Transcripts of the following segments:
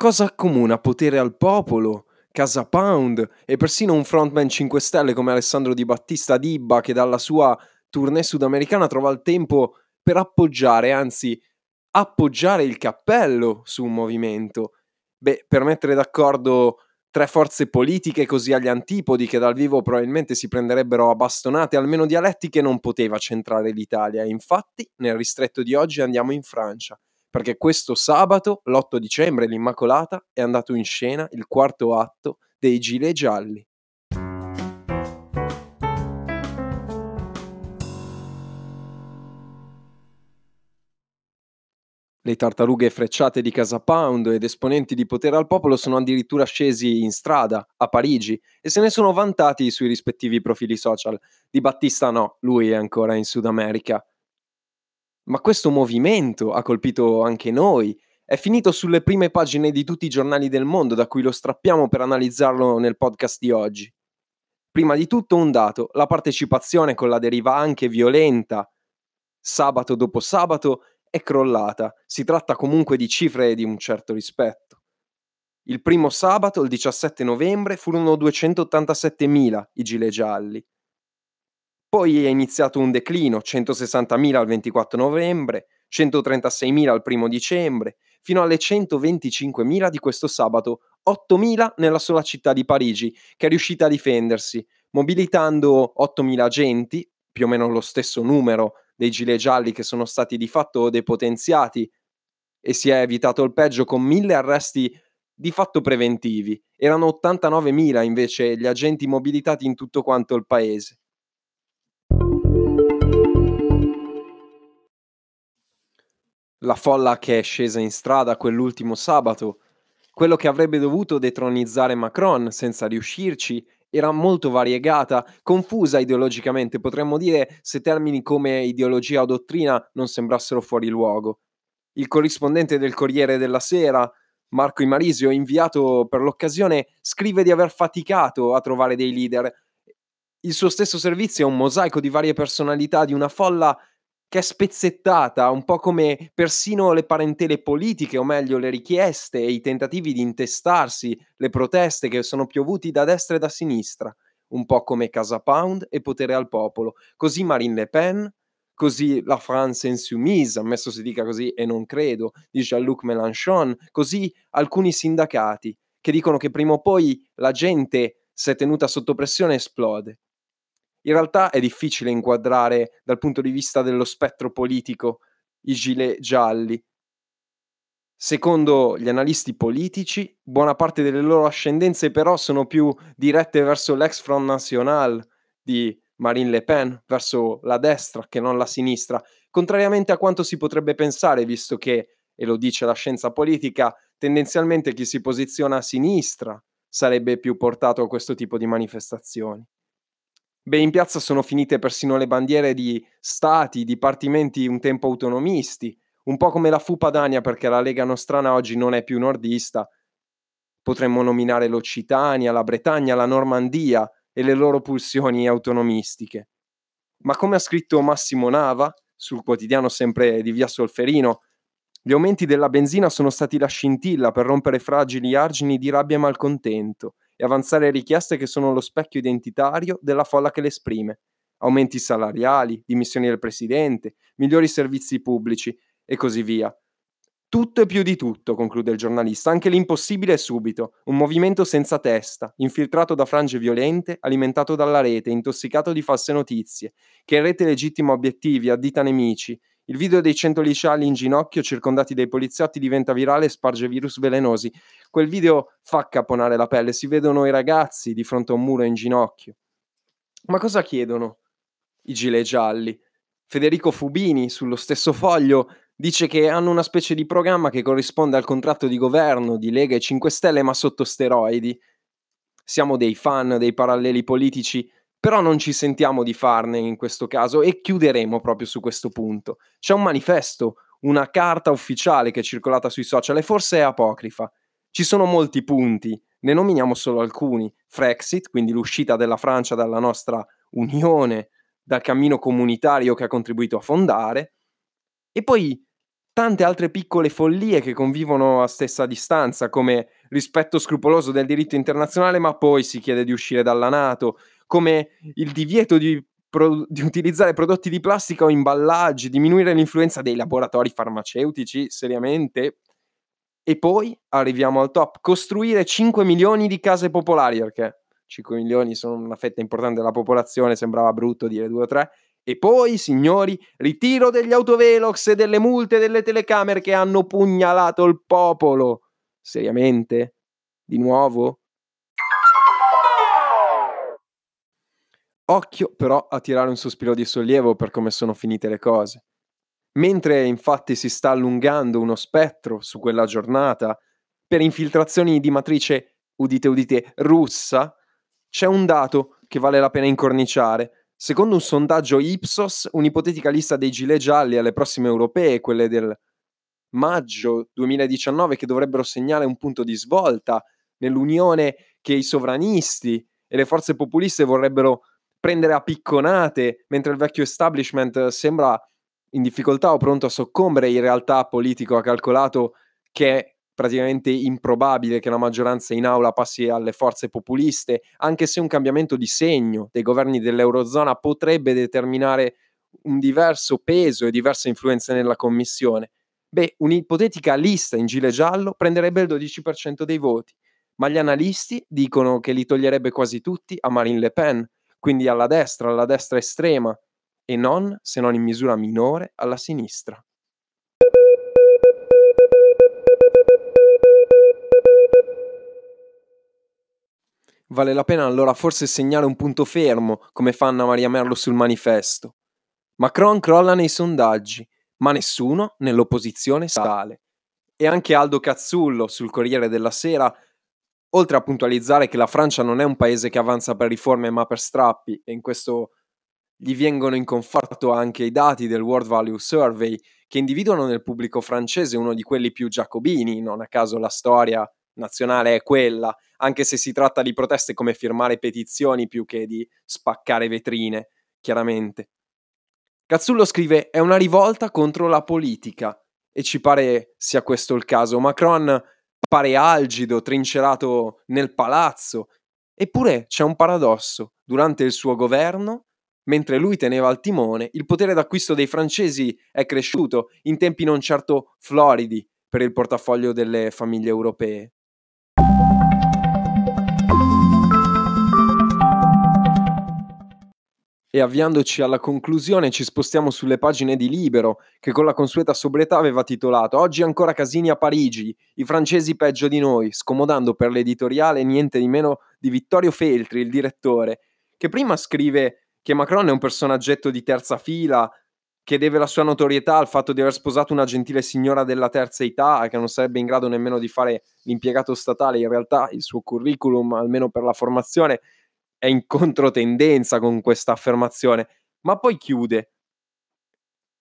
cosa accomuna potere al popolo, Casa Pound e persino un frontman 5 Stelle come Alessandro Di Battista Dibba che dalla sua tournée sudamericana trova il tempo per appoggiare, anzi appoggiare il cappello su un movimento? Beh, per mettere d'accordo tre forze politiche così agli antipodi che dal vivo probabilmente si prenderebbero a bastonate, almeno dialettiche, non poteva centrare l'Italia. Infatti, nel ristretto di oggi andiamo in Francia, perché questo sabato, l'8 dicembre, l'Immacolata, è andato in scena il quarto atto dei Gilet Gialli. Le tartarughe frecciate di Casa Pound ed esponenti di potere al popolo sono addirittura scesi in strada a Parigi e se ne sono vantati sui rispettivi profili social. Di Battista no, lui è ancora in Sud America. Ma questo movimento ha colpito anche noi, è finito sulle prime pagine di tutti i giornali del mondo da cui lo strappiamo per analizzarlo nel podcast di oggi. Prima di tutto un dato, la partecipazione con la deriva anche violenta, sabato dopo sabato, è crollata. Si tratta comunque di cifre di un certo rispetto. Il primo sabato, il 17 novembre, furono 287.000 i gilet gialli. Poi è iniziato un declino, 160.000 al 24 novembre, 136.000 al primo dicembre, fino alle 125.000 di questo sabato, 8.000 nella sola città di Parigi, che è riuscita a difendersi, mobilitando 8.000 agenti, più o meno lo stesso numero dei gilet gialli che sono stati di fatto depotenziati e si è evitato il peggio con mille arresti di fatto preventivi. Erano 89.000 invece gli agenti mobilitati in tutto quanto il paese. La folla che è scesa in strada quell'ultimo sabato, quello che avrebbe dovuto detronizzare Macron senza riuscirci era molto variegata, confusa ideologicamente, potremmo dire se termini come ideologia o dottrina non sembrassero fuori luogo. Il corrispondente del Corriere della Sera, Marco Imarisio, inviato per l'occasione, scrive di aver faticato a trovare dei leader. Il suo stesso servizio è un mosaico di varie personalità di una folla che è spezzettata, un po' come persino le parentele politiche, o meglio le richieste e i tentativi di intestarsi, le proteste che sono piovuti da destra e da sinistra, un po' come Casa Pound e Potere al Popolo. Così Marine Le Pen, così la France Insoumise, ammesso si dica così e non credo, di Jean-Luc Mélenchon, così alcuni sindacati che dicono che prima o poi la gente, se tenuta sotto pressione, esplode. In realtà è difficile inquadrare dal punto di vista dello spettro politico i gilet gialli. Secondo gli analisti politici, buona parte delle loro ascendenze però sono più dirette verso l'ex Front National di Marine Le Pen, verso la destra che non la sinistra, contrariamente a quanto si potrebbe pensare, visto che, e lo dice la scienza politica, tendenzialmente chi si posiziona a sinistra sarebbe più portato a questo tipo di manifestazioni. Beh, in piazza sono finite persino le bandiere di stati, dipartimenti un tempo autonomisti, un po' come la fu Padania perché la Lega Nostrana oggi non è più nordista. Potremmo nominare l'Occitania, la Bretagna, la Normandia e le loro pulsioni autonomistiche. Ma come ha scritto Massimo Nava sul quotidiano sempre di Via Solferino, gli aumenti della benzina sono stati la scintilla per rompere fragili argini di rabbia e malcontento e avanzare richieste che sono lo specchio identitario della folla che le esprime. Aumenti salariali, dimissioni del presidente, migliori servizi pubblici e così via. Tutto e più di tutto, conclude il giornalista, anche l'impossibile è subito, un movimento senza testa, infiltrato da frange violente, alimentato dalla rete, intossicato di false notizie, che in rete legittima obiettivi, addita nemici, il video dei 100 liceali in ginocchio circondati dai poliziotti diventa virale e sparge virus velenosi. Quel video fa caponare la pelle, si vedono i ragazzi di fronte a un muro in ginocchio. Ma cosa chiedono i gilet gialli? Federico Fubini, sullo stesso foglio, dice che hanno una specie di programma che corrisponde al contratto di governo di Lega e 5 Stelle, ma sotto steroidi. Siamo dei fan dei paralleli politici però non ci sentiamo di farne in questo caso e chiuderemo proprio su questo punto. C'è un manifesto, una carta ufficiale che è circolata sui social e forse è apocrifa. Ci sono molti punti, ne nominiamo solo alcuni. Frexit, quindi l'uscita della Francia dalla nostra Unione, dal cammino comunitario che ha contribuito a fondare, e poi tante altre piccole follie che convivono a stessa distanza, come rispetto scrupoloso del diritto internazionale, ma poi si chiede di uscire dalla Nato, come il divieto di, pro- di utilizzare prodotti di plastica o imballaggi, diminuire l'influenza dei laboratori farmaceutici, seriamente. E poi arriviamo al top, costruire 5 milioni di case popolari, perché 5 milioni sono una fetta importante della popolazione, sembrava brutto dire 2 o 3, e poi, signori, ritiro degli autovelox e delle multe delle telecamere che hanno pugnalato il popolo. Seriamente? Di nuovo? Occhio però a tirare un sospiro di sollievo per come sono finite le cose. Mentre infatti si sta allungando uno spettro su quella giornata per infiltrazioni di matrice, udite udite, russa, c'è un dato che vale la pena incorniciare Secondo un sondaggio Ipsos, un'ipotetica lista dei gilet gialli alle prossime europee, quelle del maggio 2019, che dovrebbero segnare un punto di svolta nell'unione che i sovranisti e le forze populiste vorrebbero prendere a picconate, mentre il vecchio establishment sembra in difficoltà o pronto a soccombere, in realtà politico ha calcolato che praticamente improbabile che la maggioranza in aula passi alle forze populiste, anche se un cambiamento di segno dei governi dell'Eurozona potrebbe determinare un diverso peso e diverse influenze nella Commissione. Beh, un'ipotetica lista in gilet giallo prenderebbe il 12% dei voti, ma gli analisti dicono che li toglierebbe quasi tutti a Marine Le Pen, quindi alla destra, alla destra estrema, e non, se non in misura minore, alla sinistra. Vale la pena allora forse segnare un punto fermo, come fa Anna Maria Merlo sul manifesto. Macron crolla nei sondaggi, ma nessuno nell'opposizione sale. E anche Aldo Cazzullo sul Corriere della Sera, oltre a puntualizzare che la Francia non è un paese che avanza per riforme ma per strappi, e in questo gli vengono in conforto anche i dati del World Value Survey, che individuano nel pubblico francese uno di quelli più giacobini, non a caso la storia nazionale è quella, anche se si tratta di proteste come firmare petizioni più che di spaccare vetrine, chiaramente. Cazzullo scrive: È una rivolta contro la politica. E ci pare sia questo il caso. Macron pare algido, trincerato nel palazzo. Eppure c'è un paradosso. Durante il suo governo, mentre lui teneva al timone, il potere d'acquisto dei francesi è cresciuto in tempi non certo floridi per il portafoglio delle famiglie europee. E avviandoci alla conclusione ci spostiamo sulle pagine di Libero, che con la consueta sobrietà aveva titolato Oggi ancora casini a Parigi, i francesi peggio di noi, scomodando per l'editoriale niente di meno di Vittorio Feltri, il direttore, che prima scrive che Macron è un personaggetto di terza fila, che deve la sua notorietà al fatto di aver sposato una gentile signora della terza età, che non sarebbe in grado nemmeno di fare l'impiegato statale, in realtà il suo curriculum, almeno per la formazione, è in controtendenza con questa affermazione, ma poi chiude.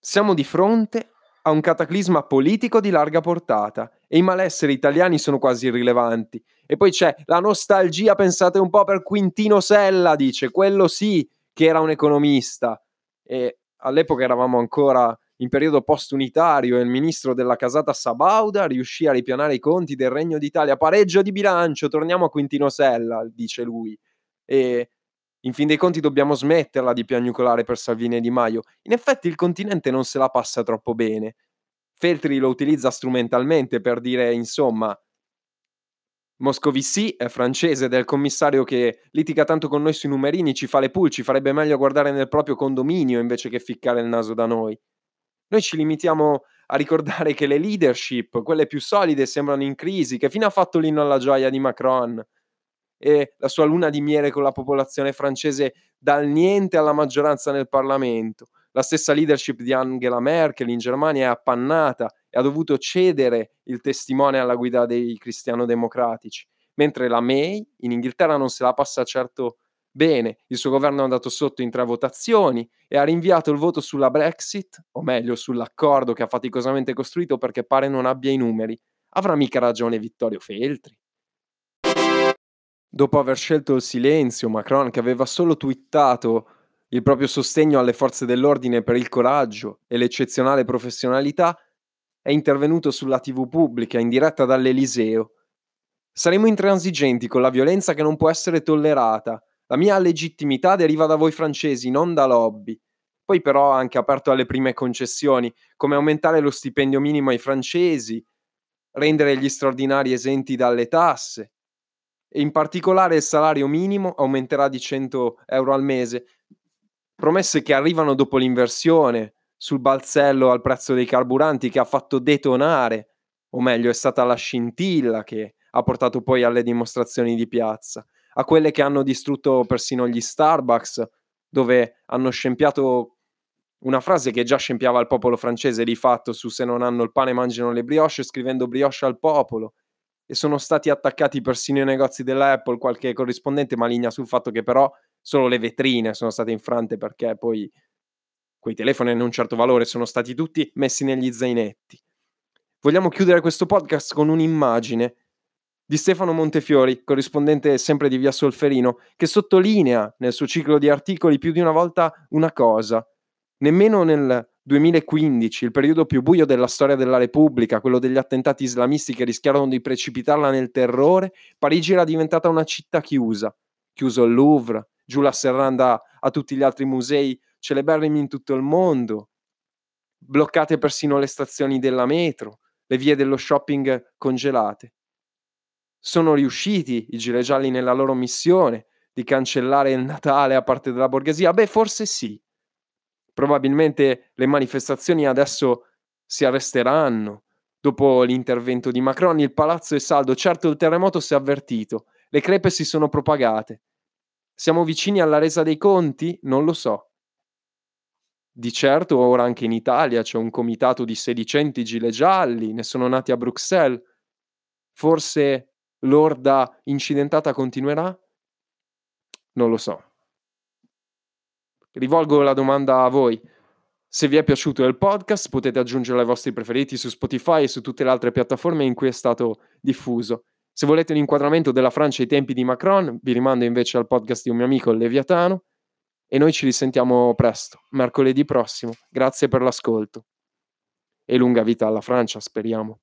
Siamo di fronte a un cataclisma politico di larga portata e i malesseri italiani sono quasi irrilevanti. E poi c'è la nostalgia, pensate un po', per Quintino Sella, dice, quello sì che era un economista. E all'epoca eravamo ancora in periodo post-unitario e il ministro della casata Sabauda riuscì a ripianare i conti del Regno d'Italia. Pareggio di bilancio, torniamo a Quintino Sella, dice lui e in fin dei conti dobbiamo smetterla di piagnucolare per Salvini e Di Maio. In effetti il continente non se la passa troppo bene. Feltri lo utilizza strumentalmente per dire, insomma, Moscovici è francese ed è il commissario che litiga tanto con noi sui numerini, ci fa le pulci, farebbe meglio guardare nel proprio condominio invece che ficcare il naso da noi. Noi ci limitiamo a ricordare che le leadership, quelle più solide, sembrano in crisi, che fine ha fatto l'inno alla gioia di Macron, e la sua luna di miele con la popolazione francese dal niente alla maggioranza nel Parlamento. La stessa leadership di Angela Merkel in Germania è appannata e ha dovuto cedere il testimone alla guida dei cristiano-democratici, mentre la May in Inghilterra non se la passa certo bene. Il suo governo è andato sotto in tre votazioni e ha rinviato il voto sulla Brexit, o meglio sull'accordo che ha faticosamente costruito perché pare non abbia i numeri. Avrà mica ragione Vittorio Feltri? Dopo aver scelto il silenzio, Macron, che aveva solo twittato il proprio sostegno alle forze dell'ordine per il coraggio e l'eccezionale professionalità, è intervenuto sulla TV pubblica in diretta dall'Eliseo. Saremo intransigenti con la violenza che non può essere tollerata. La mia legittimità deriva da voi francesi, non da lobby. Poi però ha anche aperto alle prime concessioni, come aumentare lo stipendio minimo ai francesi, rendere gli straordinari esenti dalle tasse. In particolare il salario minimo aumenterà di 100 euro al mese. Promesse che arrivano dopo l'inversione sul balzello al prezzo dei carburanti che ha fatto detonare, o meglio è stata la scintilla che ha portato poi alle dimostrazioni di piazza, a quelle che hanno distrutto persino gli Starbucks, dove hanno scempiato una frase che già scempiava il popolo francese di fatto su se non hanno il pane mangiano le brioche, scrivendo brioche al popolo. E sono stati attaccati persino i negozi dell'Apple, qualche corrispondente maligna sul fatto che però solo le vetrine sono state infrante perché poi quei telefoni hanno un certo valore sono stati tutti messi negli zainetti. Vogliamo chiudere questo podcast con un'immagine di Stefano Montefiori, corrispondente sempre di Via Solferino, che sottolinea nel suo ciclo di articoli più di una volta una cosa, Nemmeno nel 2015, il periodo più buio della storia della Repubblica, quello degli attentati islamisti che rischiarono di precipitarla nel terrore, Parigi era diventata una città chiusa. Chiuso il Louvre, giù la serranda a tutti gli altri musei celeberrimi in tutto il mondo, bloccate persino le stazioni della metro, le vie dello shopping congelate. Sono riusciti i gialli nella loro missione di cancellare il Natale a parte della borghesia? Beh, forse sì Probabilmente le manifestazioni adesso si arresteranno. Dopo l'intervento di Macron il palazzo è saldo, certo il terremoto si è avvertito, le crepe si sono propagate. Siamo vicini alla resa dei conti? Non lo so. Di certo ora anche in Italia c'è un comitato di sedicenti gilet gialli, ne sono nati a Bruxelles. Forse l'orda incidentata continuerà? Non lo so rivolgo la domanda a voi. Se vi è piaciuto il podcast potete aggiungerlo ai vostri preferiti su Spotify e su tutte le altre piattaforme in cui è stato diffuso. Se volete un inquadramento della Francia ai tempi di Macron, vi rimando invece al podcast di un mio amico, Leviatano, e noi ci risentiamo presto, mercoledì prossimo. Grazie per l'ascolto. E lunga vita alla Francia, speriamo.